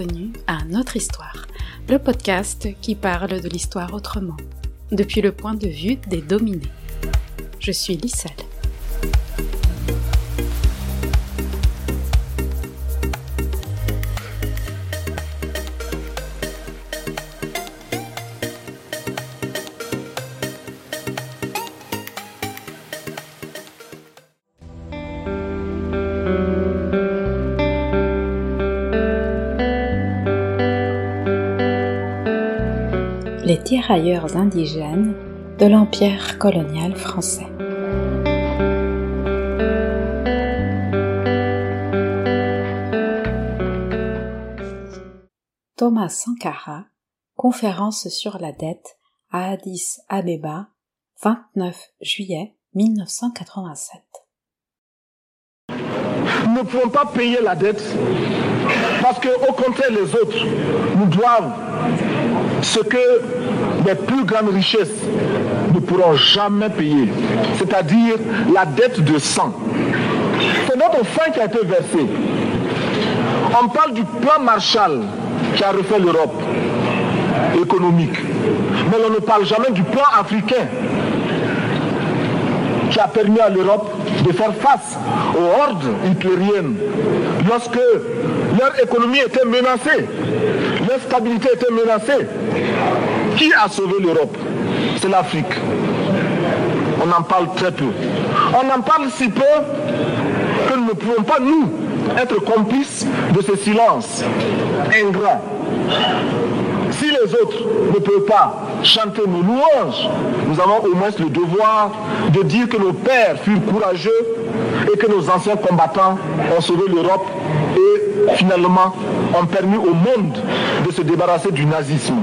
Bienvenue à Notre Histoire, le podcast qui parle de l'histoire autrement, depuis le point de vue des dominés. Je suis Lisselle. Indigènes de l'empire colonial français. Thomas Sankara, conférence sur la dette à Addis Abeba, 29 juillet 1987. Nous ne pouvons pas payer la dette parce qu'au contraire, les autres nous doivent ce que les plus grandes richesses ne pourront jamais payer, c'est-à-dire la dette de sang. C'est notre fin qui a été versée. On parle du plan Marshall qui a refait l'Europe économique, mais on ne parle jamais du plan africain qui a permis à l'Europe de faire face aux hordes hitlériennes lorsque leur économie était menacée, leur stabilité était menacée. Qui a sauvé l'Europe? C'est l'Afrique. On en parle très peu. On en parle si peu que nous ne pouvons pas, nous, être complices de ce silence ingrat. Autres ne peuvent pas chanter nos louanges, nous avons au moins le devoir de dire que nos pères furent courageux et que nos anciens combattants ont sauvé l'Europe et finalement ont permis au monde de se débarrasser du nazisme.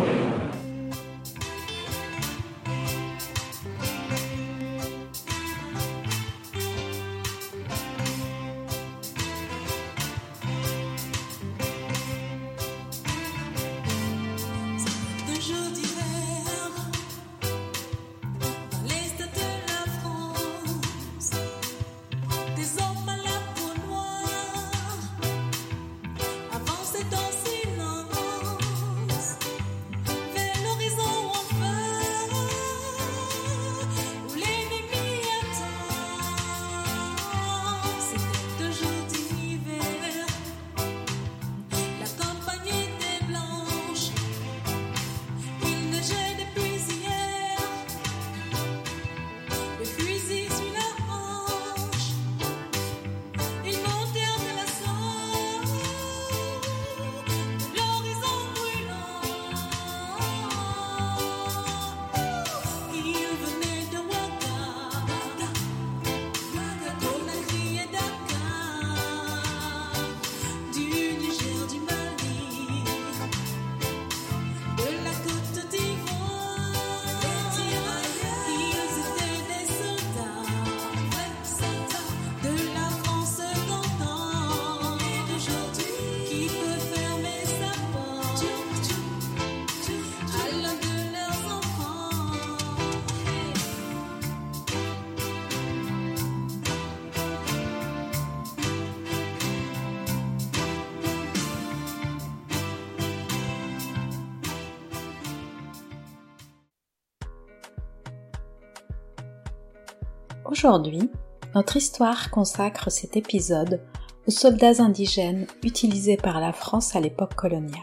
Aujourd'hui, notre histoire consacre cet épisode aux soldats indigènes utilisés par la France à l'époque coloniale.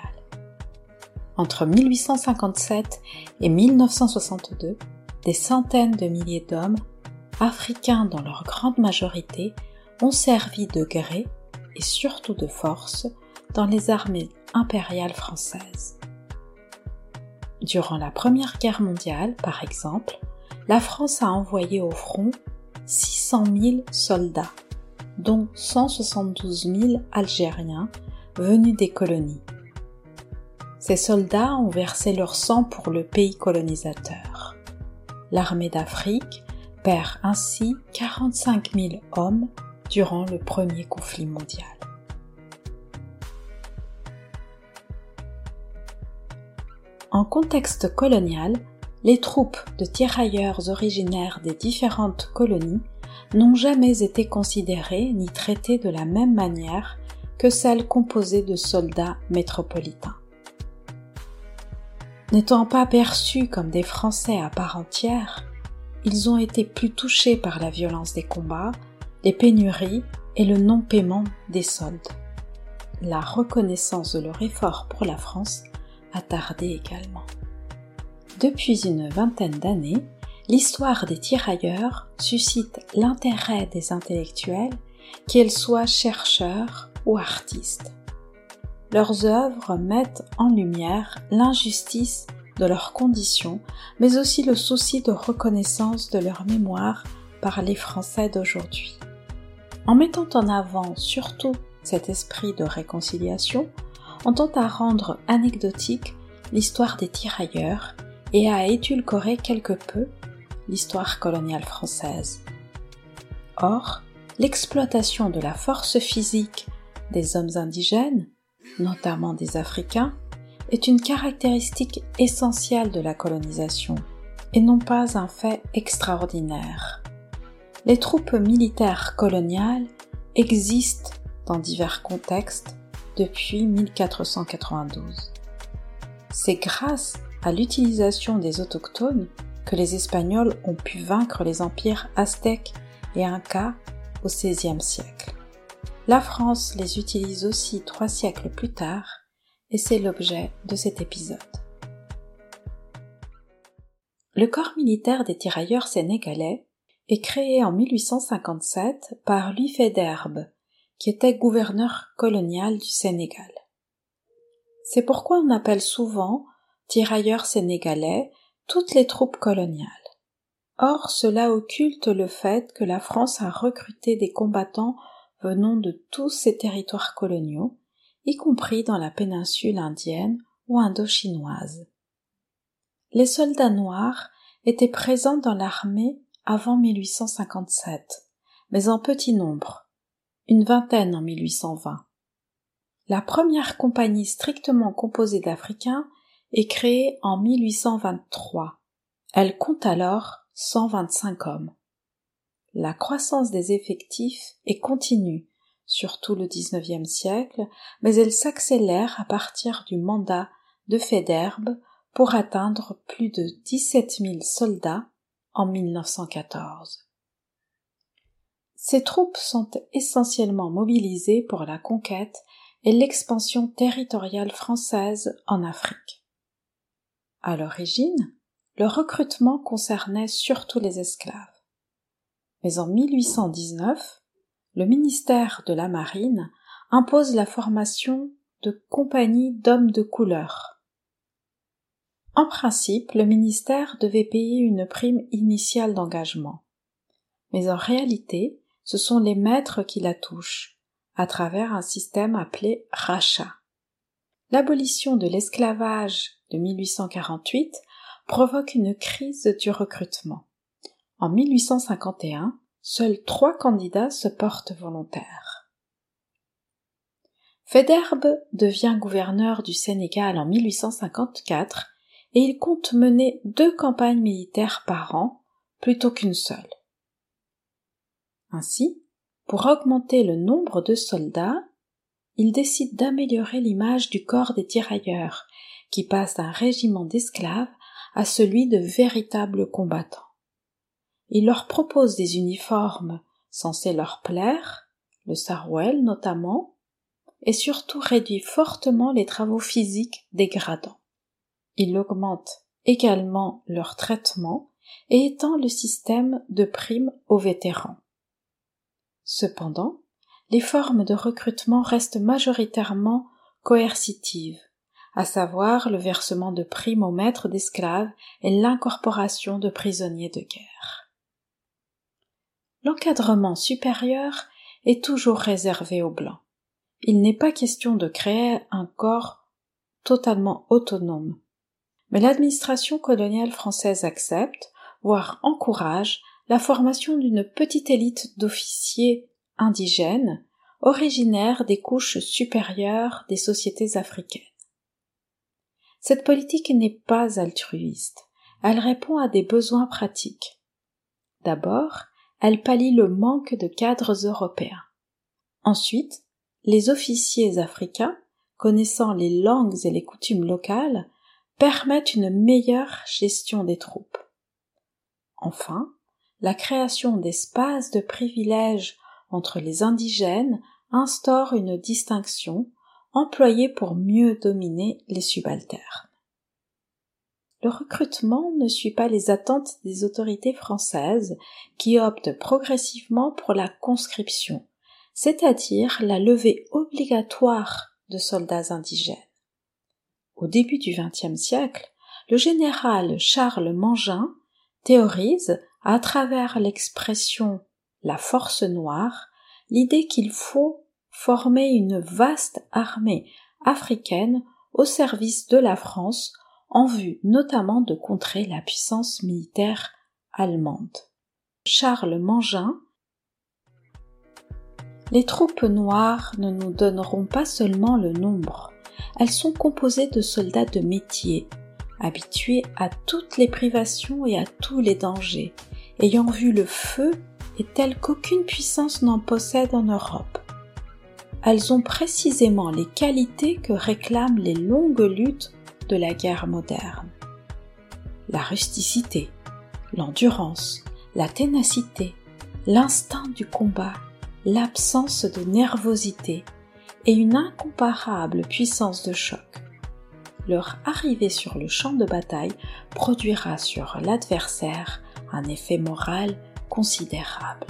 Entre 1857 et 1962, des centaines de milliers d'hommes, africains dans leur grande majorité, ont servi de gré et surtout de force dans les armées impériales françaises. Durant la Première Guerre mondiale, par exemple, la France a envoyé au front 600 000 soldats, dont 172 000 Algériens venus des colonies. Ces soldats ont versé leur sang pour le pays colonisateur. L'armée d'Afrique perd ainsi 45 000 hommes durant le premier conflit mondial. En contexte colonial, les troupes de tirailleurs originaires des différentes colonies n'ont jamais été considérées ni traitées de la même manière que celles composées de soldats métropolitains. N'étant pas perçus comme des Français à part entière, ils ont été plus touchés par la violence des combats, les pénuries et le non-paiement des soldes. La reconnaissance de leur effort pour la France a tardé également. Depuis une vingtaine d'années, l'histoire des tirailleurs suscite l'intérêt des intellectuels, qu'ils soient chercheurs ou artistes. Leurs œuvres mettent en lumière l'injustice de leurs conditions, mais aussi le souci de reconnaissance de leur mémoire par les Français d'aujourd'hui. En mettant en avant surtout cet esprit de réconciliation, on tente à rendre anecdotique l'histoire des tirailleurs et à édulcorer quelque peu l'histoire coloniale française. Or, l'exploitation de la force physique des hommes indigènes, notamment des Africains, est une caractéristique essentielle de la colonisation et non pas un fait extraordinaire. Les troupes militaires coloniales existent dans divers contextes depuis 1492. C'est grâce l'utilisation des autochtones que les Espagnols ont pu vaincre les empires aztèques et incas au XVIe siècle. La France les utilise aussi trois siècles plus tard et c'est l'objet de cet épisode. Le corps militaire des tirailleurs sénégalais est créé en 1857 par Louis Faidherbe, qui était gouverneur colonial du Sénégal. C'est pourquoi on appelle souvent tirailleurs sénégalais toutes les troupes coloniales. Or, cela occulte le fait que la France a recruté des combattants venant de tous ses territoires coloniaux y compris dans la péninsule indienne ou indo-chinoise. Les soldats noirs étaient présents dans l'armée avant 1857, mais en petit nombre, une vingtaine en 1820. La première compagnie strictement composée d'Africains est créée en 1823. Elle compte alors 125 hommes. La croissance des effectifs est continue surtout le XIXe siècle, mais elle s'accélère à partir du mandat de Fédherbe pour atteindre plus de 17 000 soldats en 1914. Ces troupes sont essentiellement mobilisées pour la conquête et l'expansion territoriale française en Afrique. À l'origine, le recrutement concernait surtout les esclaves. Mais en 1819, le ministère de la Marine impose la formation de compagnies d'hommes de couleur. En principe, le ministère devait payer une prime initiale d'engagement. Mais en réalité, ce sont les maîtres qui la touchent, à travers un système appelé rachat. L'abolition de l'esclavage de 1848 provoque une crise du recrutement. En 1851, seuls trois candidats se portent volontaires. Fédherbe devient gouverneur du Sénégal en 1854 et il compte mener deux campagnes militaires par an plutôt qu'une seule. Ainsi, pour augmenter le nombre de soldats, il décide d'améliorer l'image du corps des tirailleurs, qui passe d'un régiment d'esclaves à celui de véritables combattants. Il leur propose des uniformes censés leur plaire, le sarouel notamment, et surtout réduit fortement les travaux physiques dégradants. Il augmente également leur traitement et étend le système de primes aux vétérans. Cependant, les formes de recrutement restent majoritairement coercitives, à savoir le versement de primes aux maîtres d'esclaves et l'incorporation de prisonniers de guerre l'encadrement supérieur est toujours réservé aux blancs. Il n'est pas question de créer un corps totalement autonome. Mais l'administration coloniale française accepte, voire encourage, la formation d'une petite élite d'officiers indigènes, originaires des couches supérieures des sociétés africaines. Cette politique n'est pas altruiste, elle répond à des besoins pratiques. D'abord, elle pallie le manque de cadres européens. Ensuite, les officiers africains, connaissant les langues et les coutumes locales, permettent une meilleure gestion des troupes. Enfin, la création d'espaces de privilèges entre les indigènes instaure une distinction employée pour mieux dominer les subalternes. Le recrutement ne suit pas les attentes des autorités françaises qui optent progressivement pour la conscription, c'est-à-dire la levée obligatoire de soldats indigènes. Au début du XXe siècle, le général Charles Mangin théorise, à travers l'expression la force noire, l'idée qu'il faut former une vaste armée africaine au service de la France en vue notamment de contrer la puissance militaire allemande. Charles Mangin Les troupes noires ne nous donneront pas seulement le nombre, elles sont composées de soldats de métier, habitués à toutes les privations et à tous les dangers, ayant vu le feu et telles qu'aucune puissance n'en possède en Europe. Elles ont précisément les qualités que réclament les longues luttes de la guerre moderne. La rusticité, l'endurance, la ténacité, l'instinct du combat, l'absence de nervosité et une incomparable puissance de choc. Leur arrivée sur le champ de bataille produira sur l'adversaire un effet moral considérable.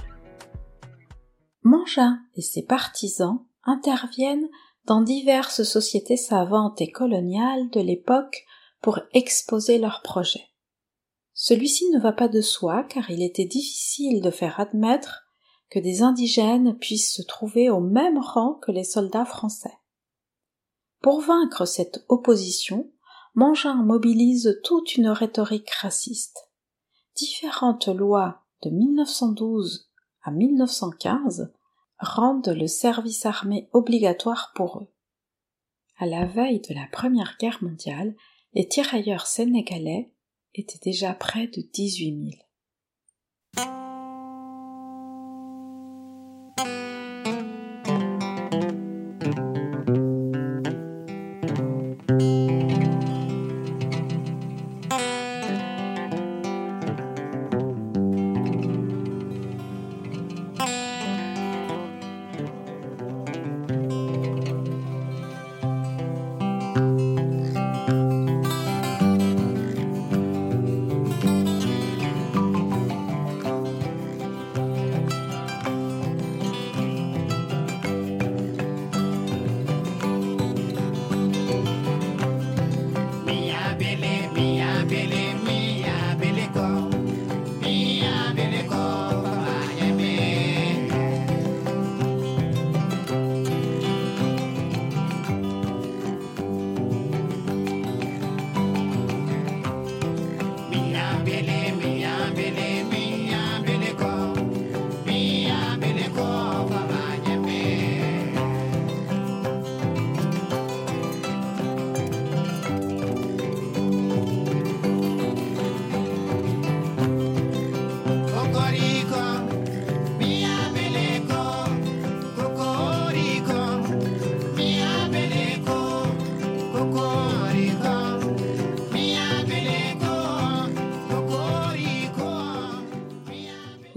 Mangin et ses partisans interviennent dans diverses sociétés savantes et coloniales de l'époque pour exposer leurs projets. Celui-ci ne va pas de soi car il était difficile de faire admettre que des indigènes puissent se trouver au même rang que les soldats français. Pour vaincre cette opposition, Mangin mobilise toute une rhétorique raciste. Différentes lois de 1912 à 1915 rendent le service armé obligatoire pour eux. À la veille de la Première Guerre mondiale, les tirailleurs sénégalais étaient déjà près de 18 000.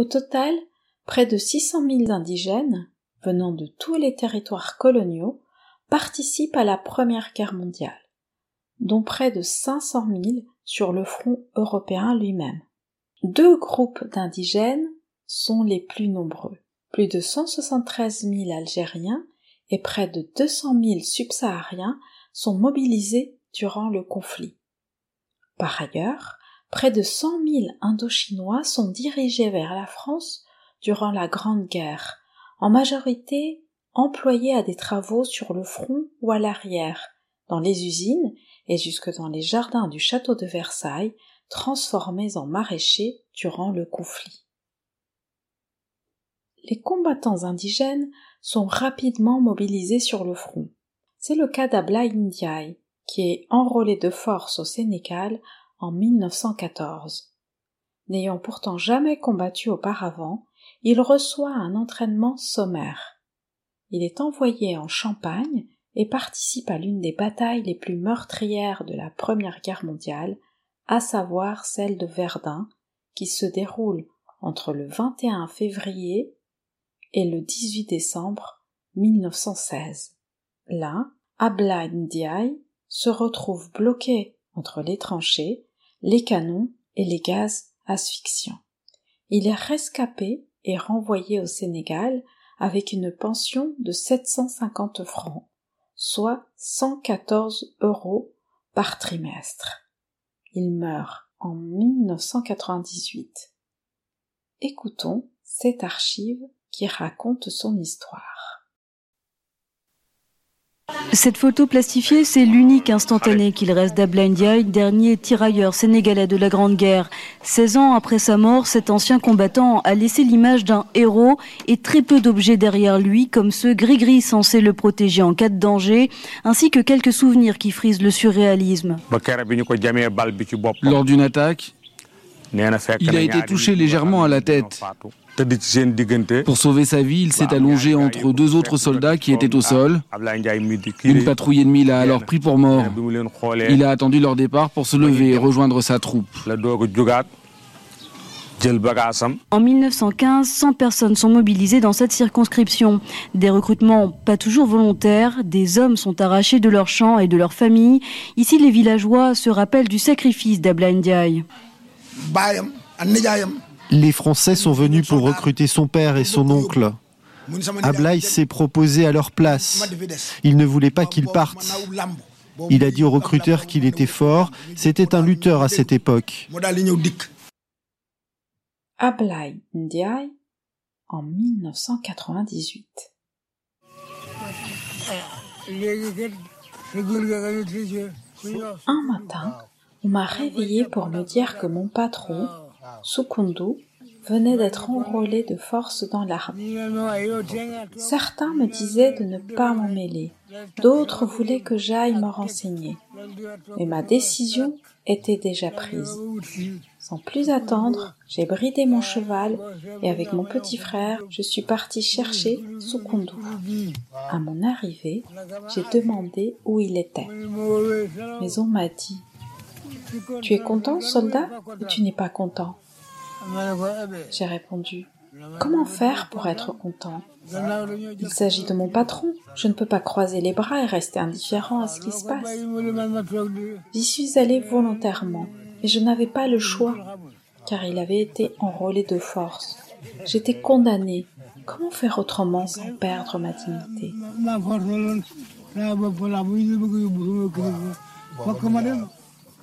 Total, près de 600 000 indigènes, venant de tous les territoires coloniaux, participent à la Première Guerre mondiale, dont près de 500 000 sur le front européen lui-même. Deux groupes d'indigènes sont les plus nombreux, plus de 173 000 Algériens et près de 200 000 subsahariens sont mobilisés durant le conflit. Par ailleurs, près de cent mille Indochinois sont dirigés vers la France durant la Grande Guerre, en majorité employés à des travaux sur le front ou à l'arrière, dans les usines et jusque dans les jardins du château de Versailles, transformés en maraîchers durant le conflit. Les combattants indigènes sont rapidement mobilisés sur le front. C'est le cas d'Ablaï Ndiaye, qui est enrôlé de force au Sénégal en 1914. N'ayant pourtant jamais combattu auparavant, il reçoit un entraînement sommaire. il est envoyé en Champagne et participe à l'une des batailles les plus meurtrières de la Première Guerre mondiale, à savoir celle de Verdun, qui se déroule entre le 21 février et le 18 décembre 1916. Là, Abla Ndiaye se retrouve bloqué entre les tranchées, les canons et les gaz asphyxiants. Il est rescapé et renvoyé au Sénégal avec une pension de 750 francs, soit 114 euros par trimestre. Il meurt en 1998. Écoutons cette archive qui raconte son histoire. Cette photo plastifiée, c'est l'unique instantané qu'il reste d'Abla Ndiaye, dernier tirailleur sénégalais de la Grande Guerre. 16 ans après sa mort, cet ancien combattant a laissé l'image d'un héros et très peu d'objets derrière lui, comme ce gris-gris censé le protéger en cas de danger, ainsi que quelques souvenirs qui frisent le surréalisme. Lors d'une attaque, il a été touché légèrement à la tête. Pour sauver sa vie, il s'est allongé entre deux autres soldats qui étaient au sol. Une patrouille ennemie l'a alors pris pour mort. Il a attendu leur départ pour se lever et rejoindre sa troupe. En 1915, 100 personnes sont mobilisées dans cette circonscription. Des recrutements pas toujours volontaires, des hommes sont arrachés de leurs champs et de leurs familles. Ici, les villageois se rappellent du sacrifice d'Abla Ndiaye. Les Français sont venus pour recruter son père et son oncle. Ablaï s'est proposé à leur place. Il ne voulait pas qu'ils partent. Il a dit aux recruteurs qu'il était fort. C'était un lutteur à cette époque. Ablaï Ndiaye en 1998. Un matin, on m'a réveillé pour me dire que mon patron, Sukundu, venait d'être enrôlé de force dans l'armée. Certains me disaient de ne pas m'en mêler, d'autres voulaient que j'aille me renseigner. Mais ma décision était déjà prise. Sans plus attendre, j'ai bridé mon cheval et avec mon petit frère, je suis parti chercher Sukundu. À mon arrivée, j'ai demandé où il était. Mais on m'a dit Tu es content, soldat, ou tu n'es pas content j'ai répondu. Comment faire pour être content Il s'agit de mon patron. Je ne peux pas croiser les bras et rester indifférent à ce qui se passe. J'y suis allé volontairement, et je n'avais pas le choix, car il avait été enrôlé de force. J'étais condamné. Comment faire autrement sans perdre ma dignité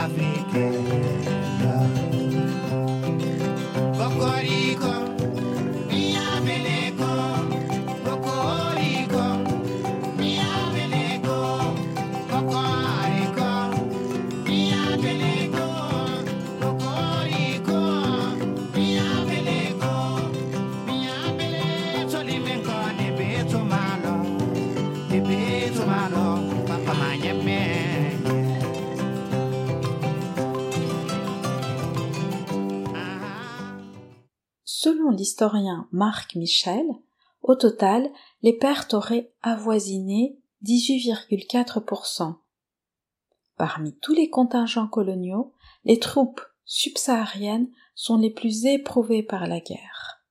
a chanté, Selon l'historien Marc Michel, au total, les pertes auraient avoisiné 18,4%. Parmi tous les contingents coloniaux, les troupes subsahariennes sont les plus éprouvées par la guerre.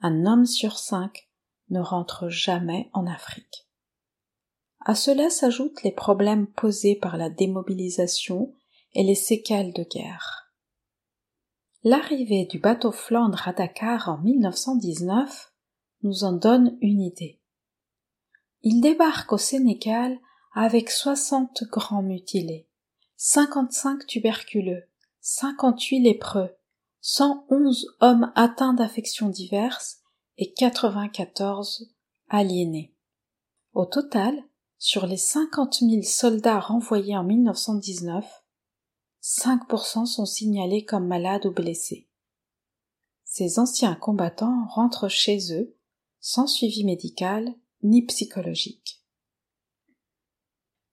Un homme sur cinq ne rentre jamais en Afrique. À cela s'ajoutent les problèmes posés par la démobilisation et les séquelles de guerre. L'arrivée du bateau Flandre à Dakar en 1919 nous en donne une idée. Il débarque au Sénégal avec 60 grands mutilés, 55 tuberculeux, 58 lépreux, 111 hommes atteints d'affections diverses et 94 aliénés. Au total, sur les 50 000 soldats renvoyés en 1919, 5% sont signalés comme malades ou blessés. Ces anciens combattants rentrent chez eux sans suivi médical ni psychologique.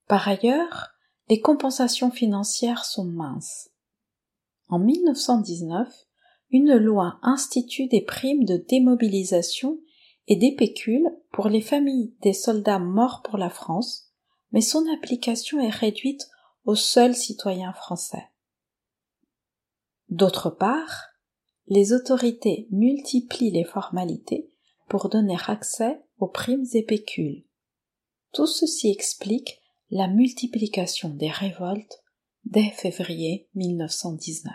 Par ailleurs, les compensations financières sont minces. En 1919, une loi institue des primes de démobilisation et des pécules pour les familles des soldats morts pour la France, mais son application est réduite aux seuls citoyens français. D'autre part, les autorités multiplient les formalités pour donner accès aux primes et pécules. Tout ceci explique la multiplication des révoltes dès février 1919.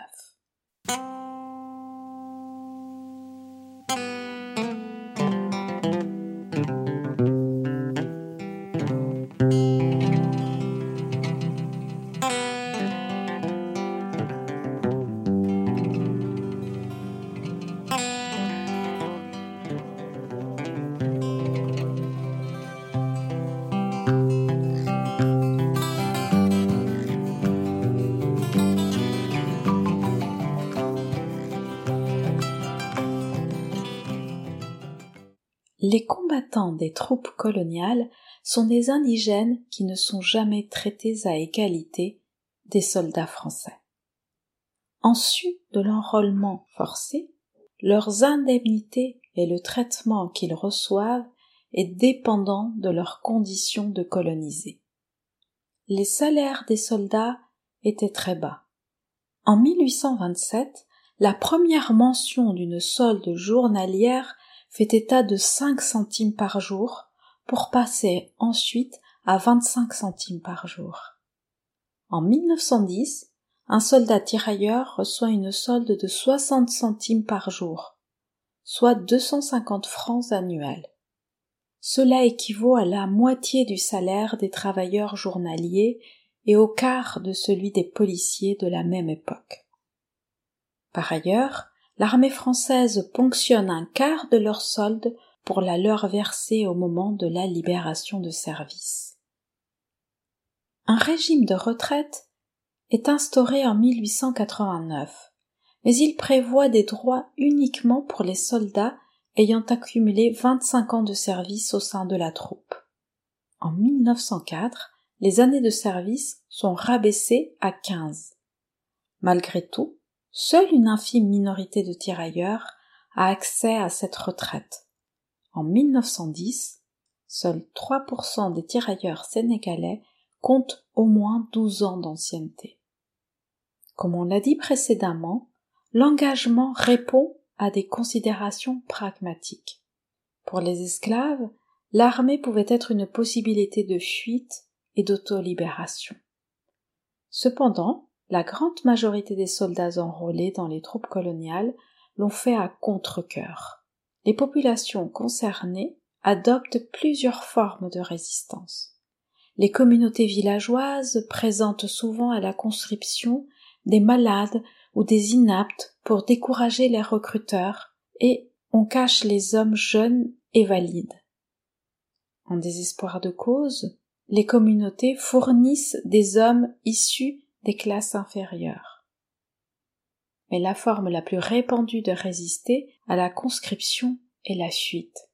Des troupes coloniales sont des indigènes qui ne sont jamais traités à égalité des soldats français. En su de l'enrôlement forcé, leurs indemnités et le traitement qu'ils reçoivent est dépendant de leurs conditions de colonisés. Les salaires des soldats étaient très bas. En 1827, la première mention d'une solde journalière fait état de 5 centimes par jour pour passer ensuite à 25 centimes par jour. En 1910, un soldat tirailleur reçoit une solde de 60 centimes par jour, soit 250 francs annuels. Cela équivaut à la moitié du salaire des travailleurs journaliers et au quart de celui des policiers de la même époque. Par ailleurs, l'armée française ponctionne un quart de leur solde pour la leur verser au moment de la libération de service. Un régime de retraite est instauré en 1889, mais il prévoit des droits uniquement pour les soldats ayant accumulé 25 ans de service au sein de la troupe. En 1904, les années de service sont rabaissées à 15. Malgré tout, Seule une infime minorité de tirailleurs a accès à cette retraite. En 1910, seuls 3% des tirailleurs sénégalais comptent au moins 12 ans d'ancienneté. Comme on l'a dit précédemment, l'engagement répond à des considérations pragmatiques. Pour les esclaves, l'armée pouvait être une possibilité de fuite et d'autolibération. Cependant, la grande majorité des soldats enrôlés dans les troupes coloniales l'ont fait à contre-cœur. Les populations concernées adoptent plusieurs formes de résistance. Les communautés villageoises présentent souvent à la conscription des malades ou des inaptes pour décourager les recruteurs et on cache les hommes jeunes et valides. En désespoir de cause, les communautés fournissent des hommes issus des classes inférieures. Mais la forme la plus répandue de résister à la conscription est la fuite.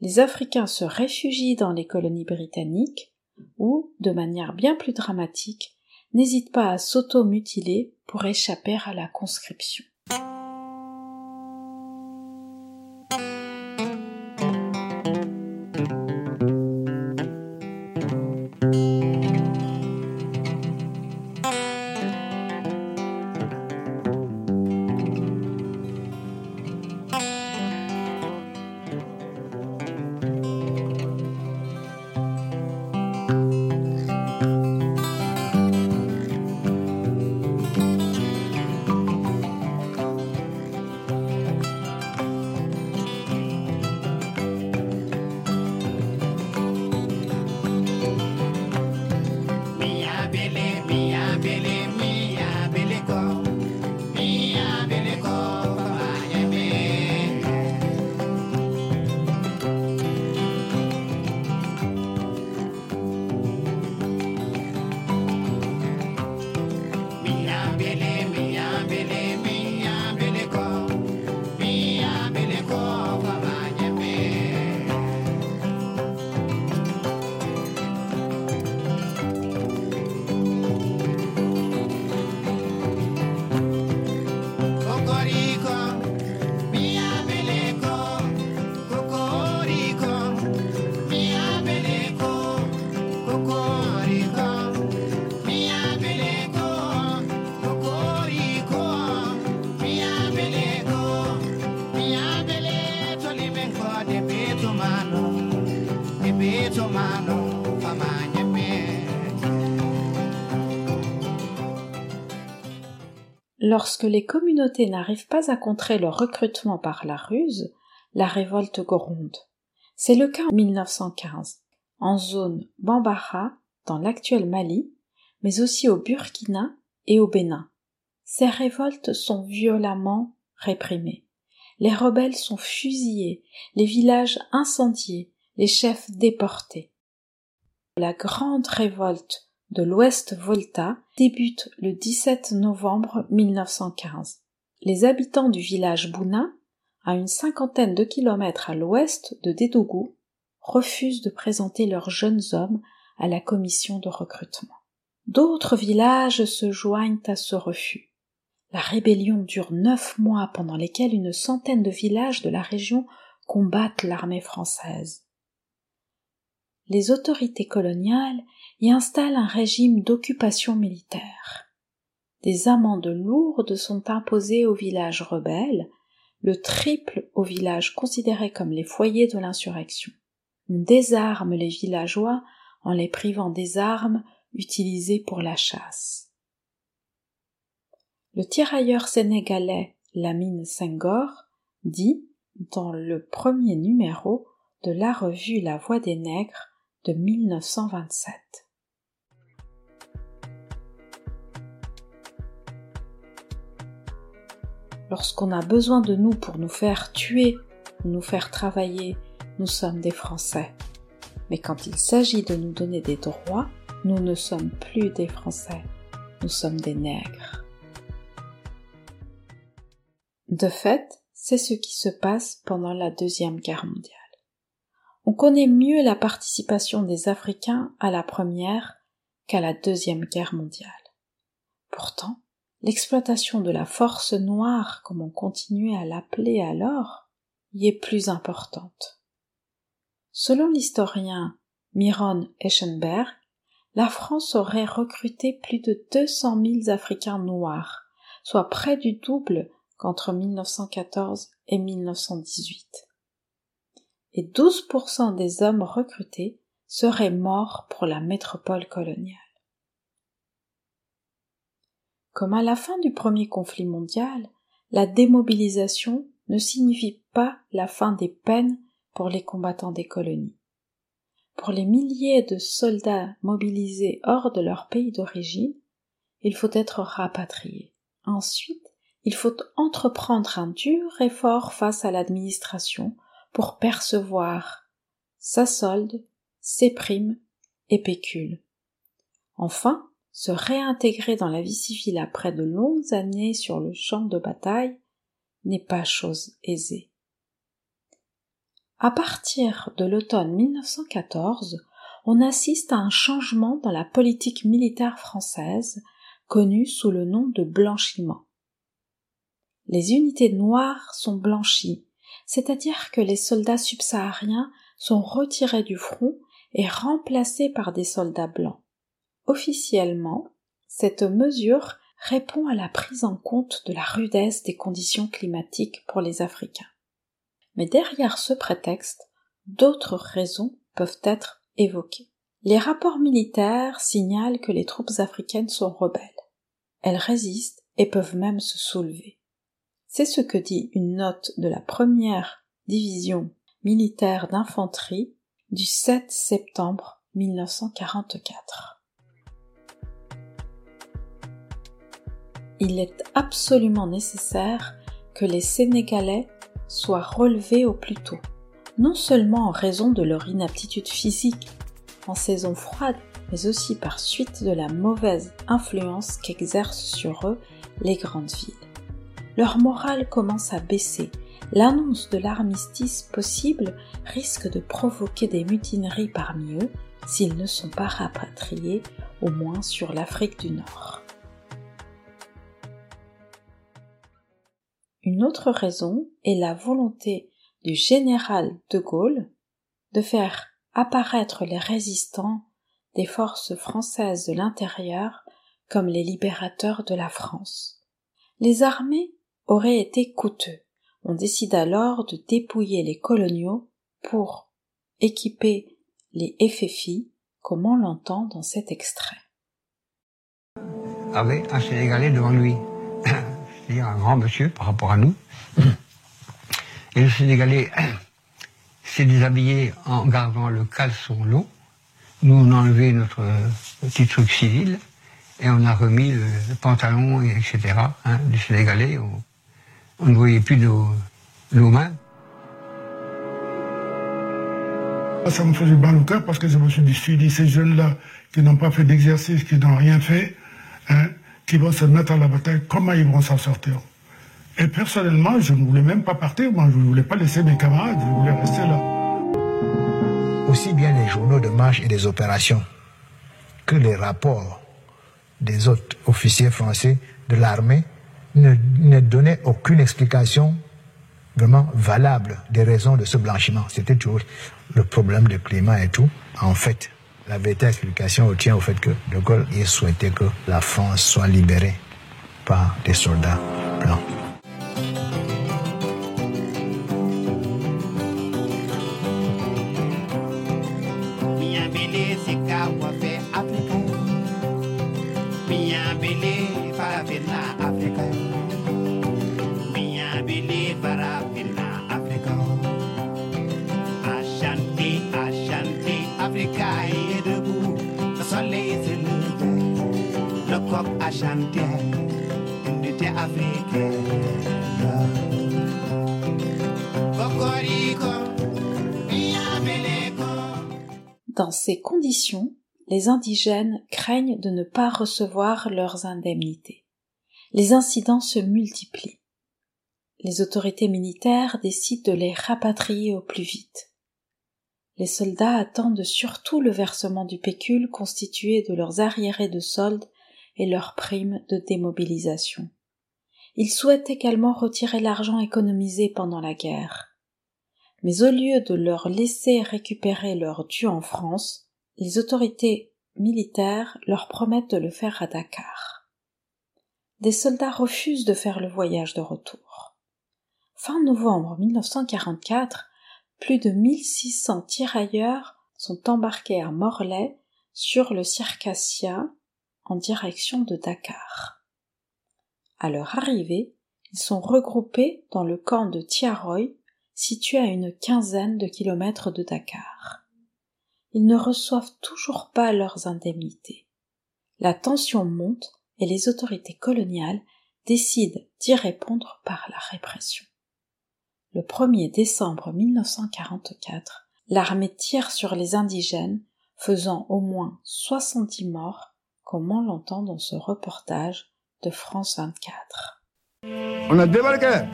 Les Africains se réfugient dans les colonies britanniques ou, de manière bien plus dramatique, n'hésitent pas à s'auto-mutiler pour échapper à la conscription. Lorsque les communautés n'arrivent pas à contrer le recrutement par la ruse, la révolte gronde. C'est le cas en 1915, en zone Bambara, dans l'actuel Mali, mais aussi au Burkina et au Bénin. Ces révoltes sont violemment réprimées. Les rebelles sont fusillés, les villages incendiés, les chefs déportés. La grande révolte de l'Ouest Volta débute le 17 novembre 1915. Les habitants du village Bouna, à une cinquantaine de kilomètres à l'ouest de Dédougou, refusent de présenter leurs jeunes hommes à la commission de recrutement. D'autres villages se joignent à ce refus. La rébellion dure neuf mois pendant lesquels une centaine de villages de la région combattent l'armée française. Les autorités coloniales y installent un régime d'occupation militaire. Des amendes lourdes sont imposées aux villages rebelles, le triple aux villages considérés comme les foyers de l'insurrection. On désarme les villageois en les privant des armes utilisées pour la chasse. Le tirailleur sénégalais Lamine Senghor dit, dans le premier numéro de la revue La Voix des Nègres de 1927. Lorsqu'on a besoin de nous pour nous faire tuer ou nous faire travailler, nous sommes des Français. Mais quand il s'agit de nous donner des droits, nous ne sommes plus des Français, nous sommes des nègres. De fait, c'est ce qui se passe pendant la Deuxième Guerre mondiale. On connaît mieux la participation des Africains à la Première qu'à la Deuxième Guerre mondiale. Pourtant, l'exploitation de la force noire, comme on continuait à l'appeler alors, y est plus importante. Selon l'historien Miron Eschenberg, la France aurait recruté plus de 200 000 Africains noirs, soit près du double qu'entre 1914 et 1918. Et 12% des hommes recrutés seraient morts pour la métropole coloniale. Comme à la fin du premier conflit mondial, la démobilisation ne signifie pas la fin des peines pour les combattants des colonies. Pour les milliers de soldats mobilisés hors de leur pays d'origine, il faut être rapatrié. Ensuite, il faut entreprendre un dur effort face à l'administration pour percevoir sa solde, ses primes et pécules. Enfin, se réintégrer dans la vie civile après de longues années sur le champ de bataille n'est pas chose aisée. À partir de l'automne 1914, on assiste à un changement dans la politique militaire française, connue sous le nom de blanchiment. Les unités noires sont blanchies, c'est-à-dire que les soldats subsahariens sont retirés du front et remplacés par des soldats blancs. Officiellement, cette mesure répond à la prise en compte de la rudesse des conditions climatiques pour les Africains. Mais derrière ce prétexte, d'autres raisons peuvent être évoquées. Les rapports militaires signalent que les troupes africaines sont rebelles. Elles résistent et peuvent même se soulever. C'est ce que dit une note de la première division militaire d'infanterie du 7 septembre 1944. il est absolument nécessaire que les Sénégalais soient relevés au plus tôt, non seulement en raison de leur inaptitude physique en saison froide, mais aussi par suite de la mauvaise influence qu'exercent sur eux les grandes villes. Morale commence à baisser. L'annonce de l'armistice possible risque de provoquer des mutineries parmi eux s'ils ne sont pas rapatriés, au moins sur l'Afrique du Nord. Une autre raison est la volonté du général de Gaulle de faire apparaître les résistants des forces françaises de l'intérieur comme les libérateurs de la France. Les armées auraient été coûteux. On décide alors de dépouiller les coloniaux pour équiper les FFI, comme on l'entend dans cet extrait. Avait un Sénégalais devant lui c'est-à-dire un grand monsieur par rapport à nous. Et le Sénégalais s'est déshabillé en gardant le caleçon long. Nous, on a enlevé notre petit truc civil et on a remis le, pantalon, etc. Hein, du Sénégalais. On, ne voyait plus nos, nos mains. Ça me faisait mal au cœur parce que je me suis dit, ces jeunes-là qui n'ont pas fait d'exercice, qui n'ont rien fait, hein, qui vont se mettre à la bataille, comment ils vont s'en sortir? Et personnellement, je ne voulais même pas partir, moi je ne voulais pas laisser mes camarades, je voulais rester là. Aussi bien les journaux de marche et des opérations que les rapports des autres officiers français de l'armée ne, donnaient aucune explication vraiment valable des raisons de ce blanchiment. C'était toujours le problème du climat et tout. En fait, la véritable explication tient au fait que De Gaulle souhaitait que la France soit libérée par des soldats blancs. Dans ces conditions, les indigènes craignent de ne pas recevoir leurs indemnités. Les incidents se multiplient. Les autorités militaires décident de les rapatrier au plus vite. Les soldats attendent surtout le versement du pécule constitué de leurs arriérés de soldes et leurs primes de démobilisation. Ils souhaitent également retirer l'argent économisé pendant la guerre mais au lieu de leur laisser récupérer leur dû en France, les autorités militaires leur promettent de le faire à Dakar. Des soldats refusent de faire le voyage de retour. Fin novembre 1944, plus de 1600 tirailleurs sont embarqués à Morlaix sur le Circassia direction de Dakar. À leur arrivée, ils sont regroupés dans le camp de Tiaroy situé à une quinzaine de kilomètres de Dakar. Ils ne reçoivent toujours pas leurs indemnités. La tension monte et les autorités coloniales décident d'y répondre par la répression. Le 1er décembre 1944, l'armée tire sur les indigènes, faisant au moins 70 morts, comme on l'entend dans ce reportage de France 24. On a débarqué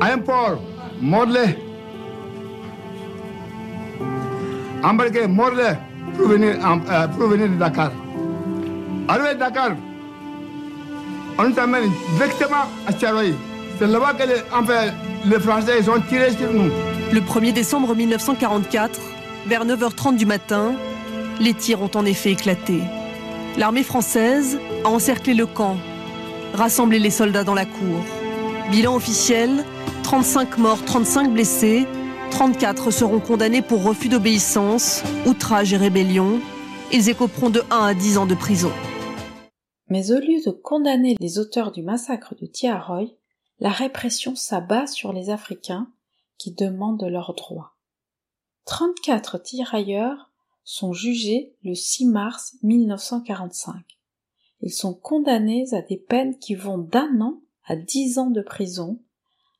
à un port, Morlaix. Embarqué Morlaix pour venir, euh, pour venir de Dakar. Arrivé à Dakar, on nous amène directement à Tcharoy. C'est là-bas que les, enfin, les Français ils ont tiré sur nous. Le 1er décembre 1944, vers 9h30 du matin, les tirs ont en effet éclaté. L'armée française a encerclé le camp, rassemblé les soldats dans la cour. Bilan officiel, 35 morts, 35 blessés, 34 seront condamnés pour refus d'obéissance, outrage et rébellion. Ils écoperont de 1 à 10 ans de prison. Mais au lieu de condamner les auteurs du massacre de Tiaroy, la répression s'abat sur les Africains qui demandent leurs droits. 34 tirailleurs sont jugés le 6 mars 1945. Ils sont condamnés à des peines qui vont d'un an à 10 ans de prison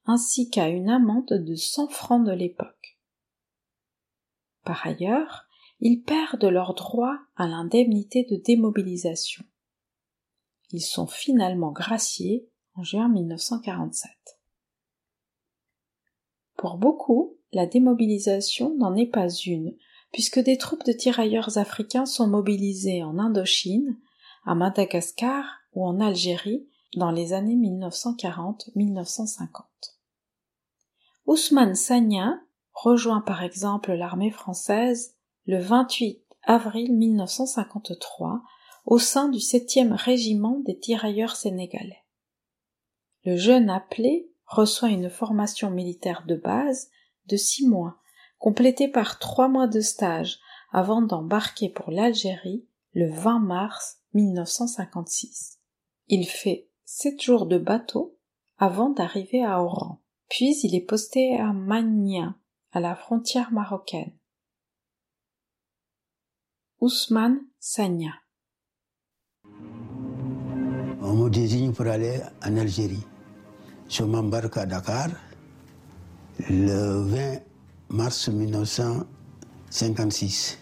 ainsi qu'à une amende de 100 francs de l'époque. Par ailleurs, ils perdent leur droit à l'indemnité de démobilisation. Ils sont finalement graciés en juin 1947. Pour beaucoup, la démobilisation n'en est pas une, puisque des troupes de tirailleurs africains sont mobilisées en Indochine, à Madagascar ou en Algérie dans les années 1940-1950. Ousmane Sagna rejoint par exemple l'armée française le 28 avril 1953 au sein du 7e régiment des tirailleurs sénégalais. Le jeune appelé reçoit une formation militaire de base de six mois, complétée par trois mois de stage avant d'embarquer pour l'Algérie le 20 mars 1956. Il fait sept jours de bateau avant d'arriver à Oran. Puis il est posté à Magna, à la frontière marocaine. Ousmane Sagna. On me désigne pour aller en Algérie. Je m'embarque à Dakar le 20 mars 1956.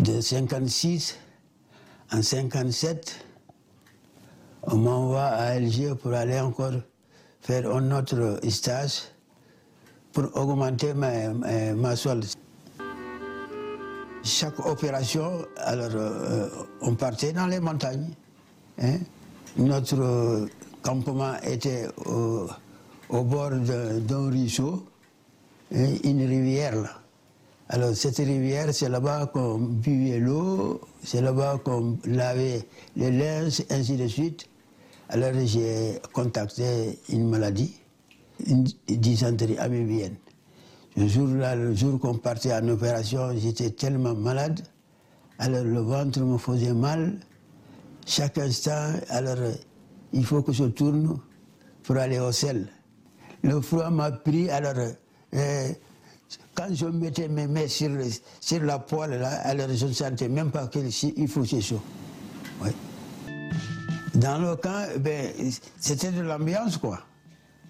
De 56 en 57, on m'envoie à Alger pour aller encore faire un autre stage pour augmenter ma, ma. Chaque opération, alors euh, on partait dans les montagnes. Hein. Notre campement était au, bord d'un ruisseau, une rivière là. Alors cette rivière, c'est là-bas qu'on buvait l'eau, c'est là-bas qu'on lavait les linges, ainsi de suite. Alors j'ai contacté une maladie, une dysenterie amibienne. Le jour-là, le jour qu'on partait en opération, j'étais tellement malade. Alors le ventre me faisait mal. Chaque instant, alors il faut que je tourne pour aller au sel. Le froid m'a pris, alors euh, quand je mettais mes mains sur, la poêle, là, alors je ne sentais même pas qu'il faisait chaud. Ouais. Dans le camp, ben, c'était de l'ambiance, quoi.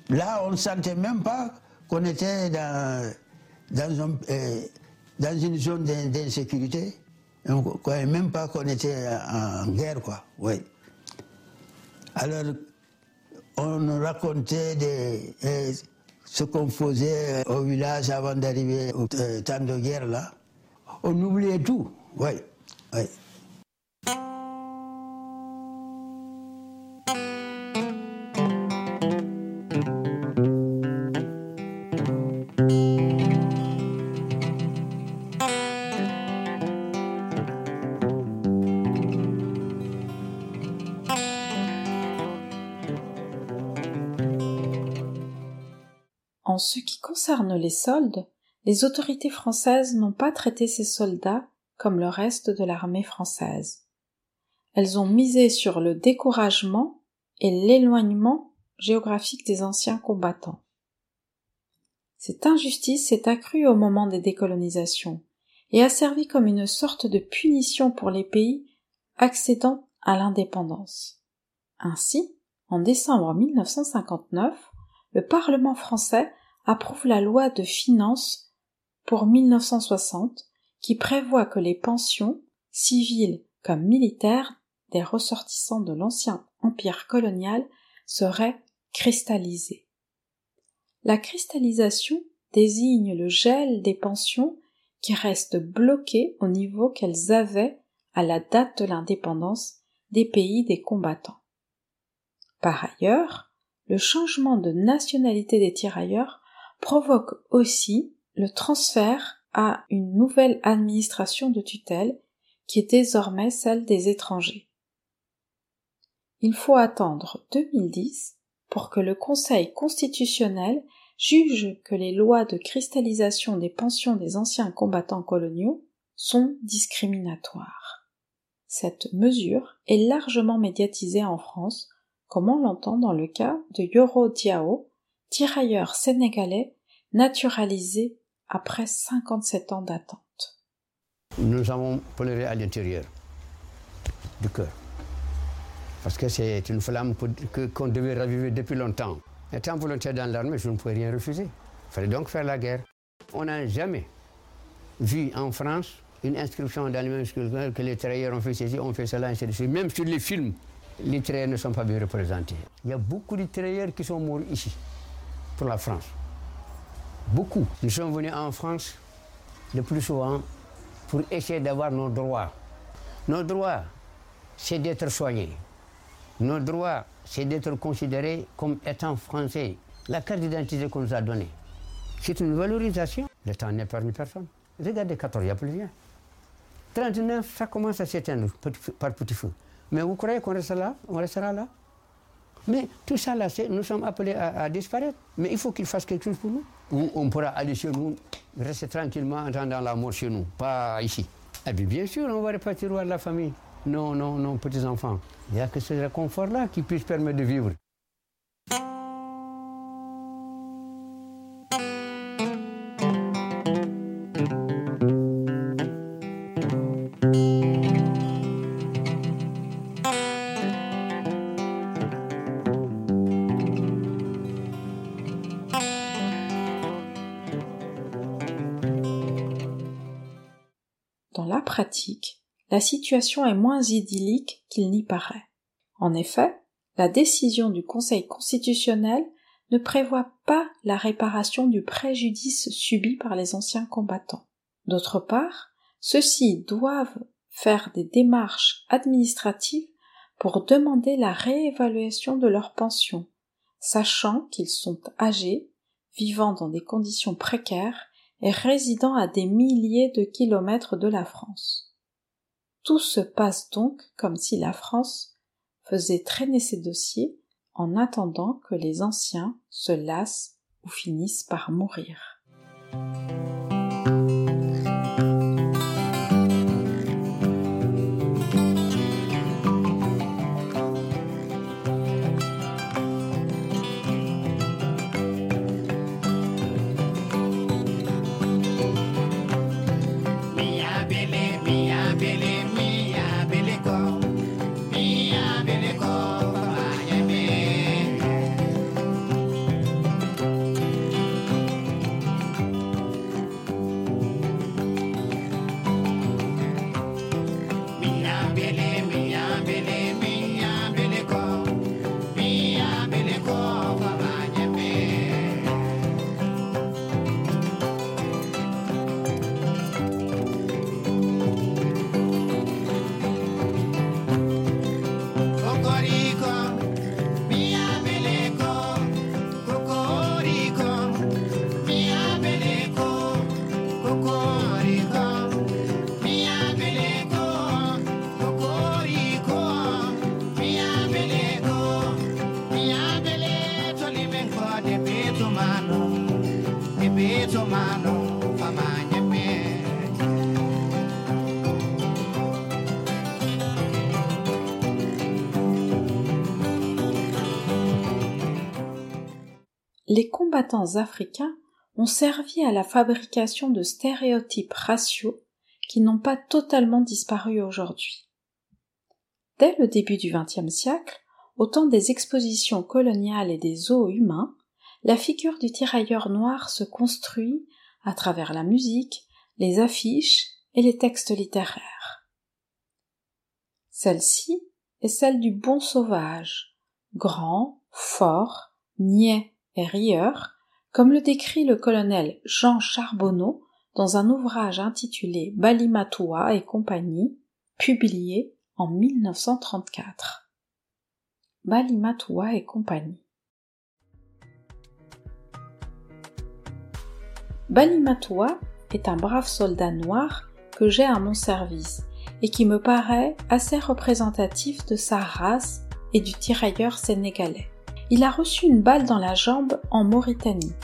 Là, on ne sentait même pas qu'on était dans, dans, dans une zone d'insécurité. On ne croyait même pas qu'on était en guerre, quoi. Oui. Alors, on racontait des, euh, ce qu'on faisait au village avant d'arriver au euh, temps de guerre, là. On oubliait tout, oui. Concerne les soldes, les autorités françaises n'ont pas traité ces soldats comme le reste de l'armée française. Elles ont misé sur le découragement et l'éloignement géographique des anciens combattants. Cette injustice s'est accrue au moment des décolonisations et a servi comme une sorte de punition pour les pays accédant à l'indépendance. Ainsi, en décembre 1959, le Parlement français approuve la loi de finances pour 1960 qui prévoit que les pensions, civiles comme militaires, des ressortissants de l'ancien empire colonial seraient cristallisées. La cristallisation désigne le gel des pensions qui restent bloquées au niveau qu'elles avaient à la date de l'indépendance des pays des combattants. Par ailleurs, le changement de nationalité des tirailleurs provoque aussi le transfert à une nouvelle administration de tutelle qui est désormais celle des étrangers. Il faut attendre 2010 pour que le Conseil constitutionnel juge que les lois de cristallisation des pensions des anciens combattants coloniaux sont discriminatoires. Cette mesure est largement médiatisée en France, comme on l'entend dans le cas de Yoro Diao, tirailleur sénégalais naturalisé après 57 ans d'attente. Nous avons pleuré à l'intérieur du cœur. Parce que c'est une flamme qu'on devait raviver depuis longtemps. Étant volontaire dans l'armée, je ne pouvais rien refuser. Il fallait donc faire la guerre. On n'a jamais vu en France une inscription dans les mêmes que les travailleurs ont fait ceci, ont fait cela, ainsi de suite. Même sur les films, les travailleurs ne sont pas bien représentés. Il y a beaucoup de travailleurs qui sont morts ici pour la France. Beaucoup. Nous sommes venus en France le plus souvent pour essayer d'avoir nos droits. Nos droits, c'est d'être soignés. Nos droits, c'est d'être considérés comme étant français. La carte d'identité qu'on nous a donnée, c'est une valorisation. Le temps n'est parmi personne. Regardez 14, il n'y a plus rien. 39, ça commence à s'éteindre par petit feu. Mais vous croyez qu'on restera là? On restera là? Mais tout ça, là, nous sommes appelés à, disparaître. Mais il faut qu'il fasse quelque chose pour nous. Ou on pourra aller chez nous, rester tranquillement en attendant la mort chez nous, pas ici. Et eh bien, bien sûr, on va repartir voir la famille. nos, nos petits-enfants. Il n'y a que ce confort-là qui puisse permettre de vivre. La situation est moins idyllique qu'il n'y paraît. En effet, la décision du Conseil constitutionnel ne prévoit pas la réparation du préjudice subi par les anciens combattants. D'autre part, ceux-ci doivent faire des démarches administratives pour demander la réévaluation de leur pension, sachant qu'ils sont âgés, vivant dans des conditions précaires et résidant à des milliers de kilomètres de la France. Tout se passe donc comme si la France faisait traîner ses dossiers en attendant que les anciens se lassent ou finissent par mourir. Africains ont servi à la fabrication de stéréotypes raciaux qui n'ont pas totalement disparu aujourd'hui. Dès le début du XXe siècle, au temps des expositions coloniales et des eaux humains, la figure du tirailleur noir se construit à travers la musique, les affiches et les textes littéraires. Celle-ci est celle du bon sauvage, grand, fort, niais et rieur, comme le décrit le colonel Jean Charbonneau dans un ouvrage intitulé Balimatoua et compagnie, publié en 1934. Balimatoua et compagnie. Balimatoua est un brave soldat noir que j'ai à mon service et qui me paraît assez représentatif de sa race et du tirailleur sénégalais. Il a reçu une balle dans la jambe en Mauritanie,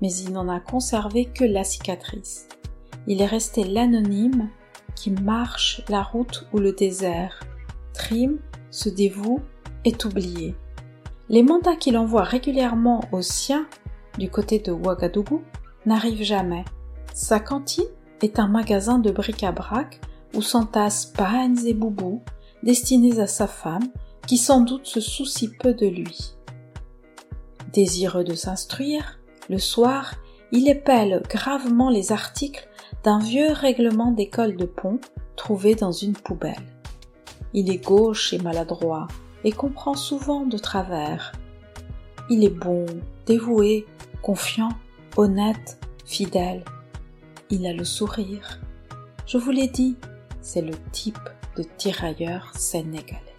mais il n'en a conservé que la cicatrice. Il est resté l'anonyme qui marche la route ou le désert, trime, se dévoue, est oublié. Les mandats qu'il envoie régulièrement aux siens du côté de Ouagadougou n'arrivent jamais. Sa cantine est un magasin de bric-à-brac où s'entassent pagnes et boubous destinés à sa femme qui sans doute se soucie peu de lui. Désireux de s'instruire, le soir, il épelle gravement les articles d'un vieux règlement d'école de pont trouvé dans une poubelle. Il est gauche et maladroit et comprend souvent de travers. Il est bon, dévoué, confiant, honnête, fidèle. Il a le sourire. Je vous l'ai dit, c'est le type de tirailleur sénégalais.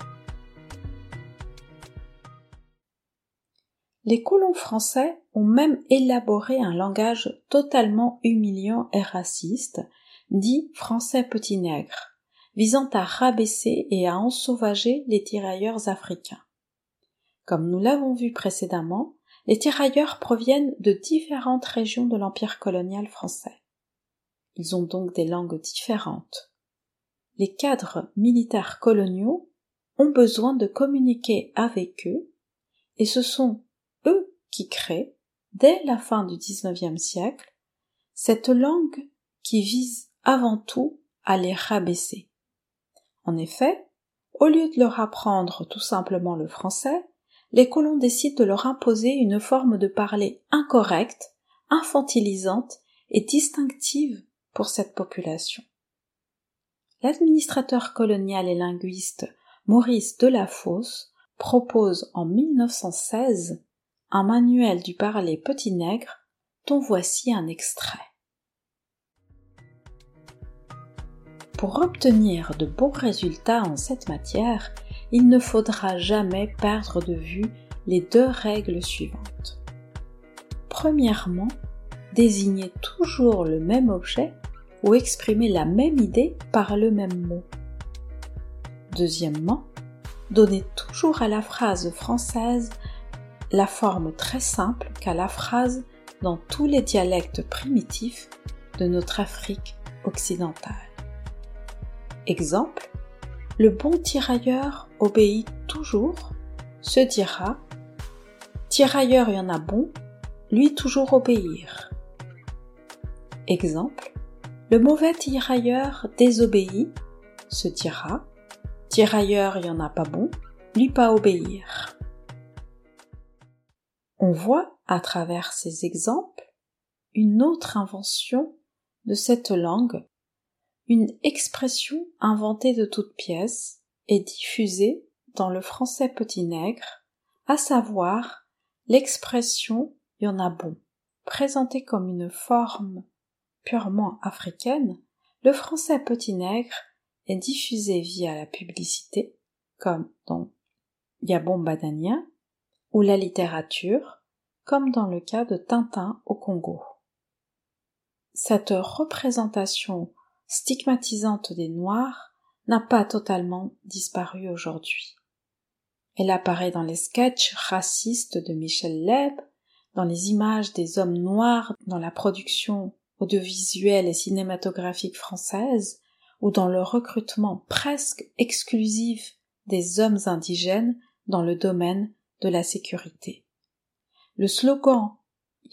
Les colons français ont même élaboré un langage totalement humiliant et raciste, dit français petit nègre, visant à rabaisser et à ensauvager les tirailleurs africains. Comme nous l'avons vu précédemment, les tirailleurs proviennent de différentes régions de l'empire colonial français. Ils ont donc des langues différentes. les cadres militaires coloniaux ont besoin de communiquer avec eux et ce sont qui créent, dès la fin du XIXe siècle, cette langue qui vise avant tout à les rabaisser. En effet, au lieu de leur apprendre tout simplement le français, les colons décident de leur imposer une forme de parler incorrecte, infantilisante et distinctive pour cette population. L'administrateur colonial et linguiste Maurice Delafosse propose en 1916 manuel du parler petit nègre dont voici un extrait. Pour obtenir de bons résultats en cette matière, il ne faudra jamais perdre de vue les deux règles suivantes. Premièrement, désigner toujours le même objet ou exprimer la même idée par le même mot. Deuxièmement, donner toujours à la phrase française la forme très simple qu'a la phrase dans tous les dialectes primitifs de notre Afrique occidentale. Exemple, le bon tirailleur obéit toujours, se dira Tirailleur y en a bon, lui toujours obéir. Exemple, le mauvais tirailleur désobéit, se dira Tirailleur y en a pas bon, lui pas obéir. On voit à travers ces exemples une autre invention de cette langue une expression inventée de toutes pièces et diffusée dans le français petit nègre, à savoir l'expression y en a bon. Présentée comme une forme purement africaine, le français petit nègre est diffusé via la publicité, comme dans Yabon Badania, ou la littérature, comme dans le cas de Tintin au Congo. Cette représentation stigmatisante des Noirs n'a pas totalement disparu aujourd'hui. Elle apparaît dans les sketchs racistes de Michel Leb, dans les images des hommes noirs dans la production audiovisuelle et cinématographique française, ou dans le recrutement presque exclusif des hommes indigènes dans le domaine la sécurité. Le slogan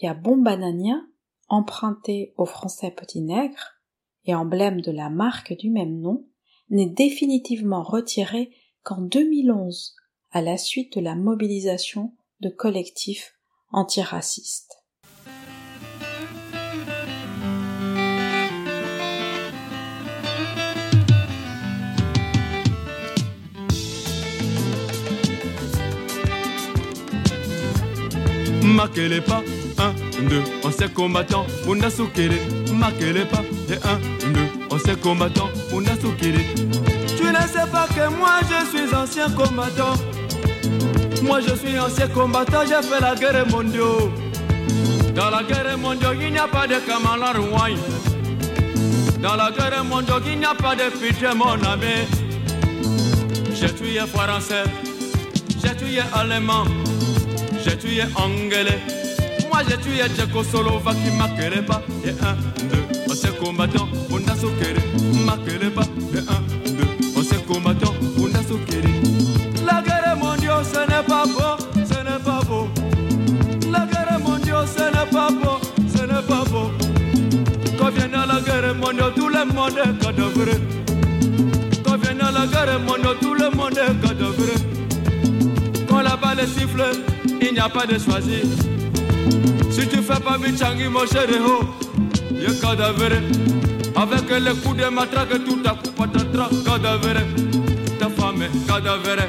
Ya bon banania, emprunté au français petit nègre, et emblème de la marque du même nom, n'est définitivement retiré qu'en 2011 à la suite de la mobilisation de collectifs antiracistes. Pas, 1, 2, on combattant, on a pas, et 1, 2, on combattant, on a Tu ne sais pas que moi je suis ancien combattant. Moi je suis ancien combattant, j'ai fait la guerre mondiale. Dans la guerre mondiale, il n'y a pas de Kamala Rouaille. Dans la guerre mondiale, il n'y a pas de pitié, mon ami. J'ai tué français, j'ai tué allemand, j'ai tué anglais. Moi j'ai tué Tchécoslovaquie, ma pas. Et un, deux, on s'est combattant, on a soquéré, ma pas. Et un, deux, on s'est combattant, on a soquéré. La guerre mondiale, ce n'est pas beau, ce n'est pas beau. La guerre mondiale, ce n'est pas beau, ce n'est pas beau. Quand vient la guerre mondiale, tout le monde est cadavre. Quand vient la guerre mondiale, tout le monde est cadavre. Quand la balle siffle, il n'y a pas de choisir. Si tu fais pas Michangi, mon chéri, oh, y'a cadavre. Avec les coups de matraque, tout à coup, patatras, cadavre. Ta femme est cadavre.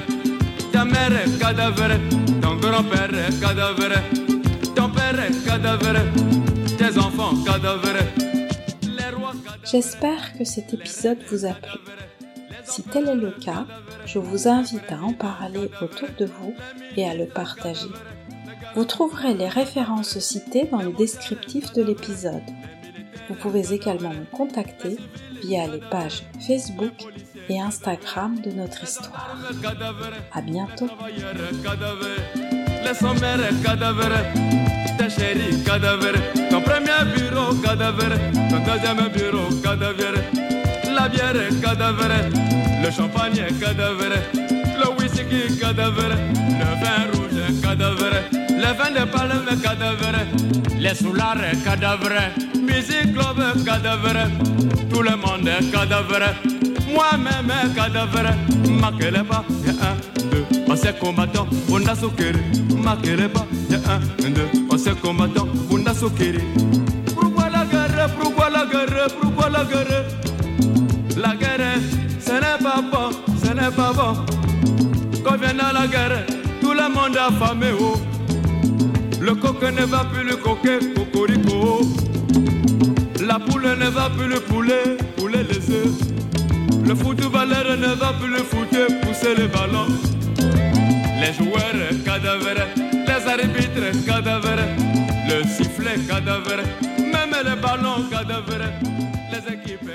Ta mère est cadavre. Ton grand-père est cadavre. Ton père est cadavre. Tes enfants cadavre. J'espère que cet épisode vous a plu. Si tel est le cas, je vous invite à en parler autour de vous et à le partager. Vous trouverez les références citées dans le descriptif de l'épisode. Vous pouvez également me contacter via les pages Facebook et Instagram de notre histoire. À bientôt. Le whisky cadavre, le vin rouge est cadavre, le vin de palme est cadavre, les soulards cadavre, musique club tout le monde est cadavre, moi-même est cadavre, maquez pas, un, deux, on s'est combattant, on a soukéré, maquez pas, un, deux, on s'est combattant, on a soukéré. Pourquoi la guerre, pourquoi la guerre, pourquoi la guerre? La guerre, ce n'est pas bon, ce n'est pas bon. Quand vient dans la guerre, tout le monde a famé, oh. Le coq ne va plus le coquer, cocorico. La poule ne va plus le poulet, poulet les œufs. Le footballeur ne va plus le foutre, pousser le ballon. Les joueurs cadavres, les arbitres cadavres, le sifflet cadavre, même les ballons cadavres, les équipes.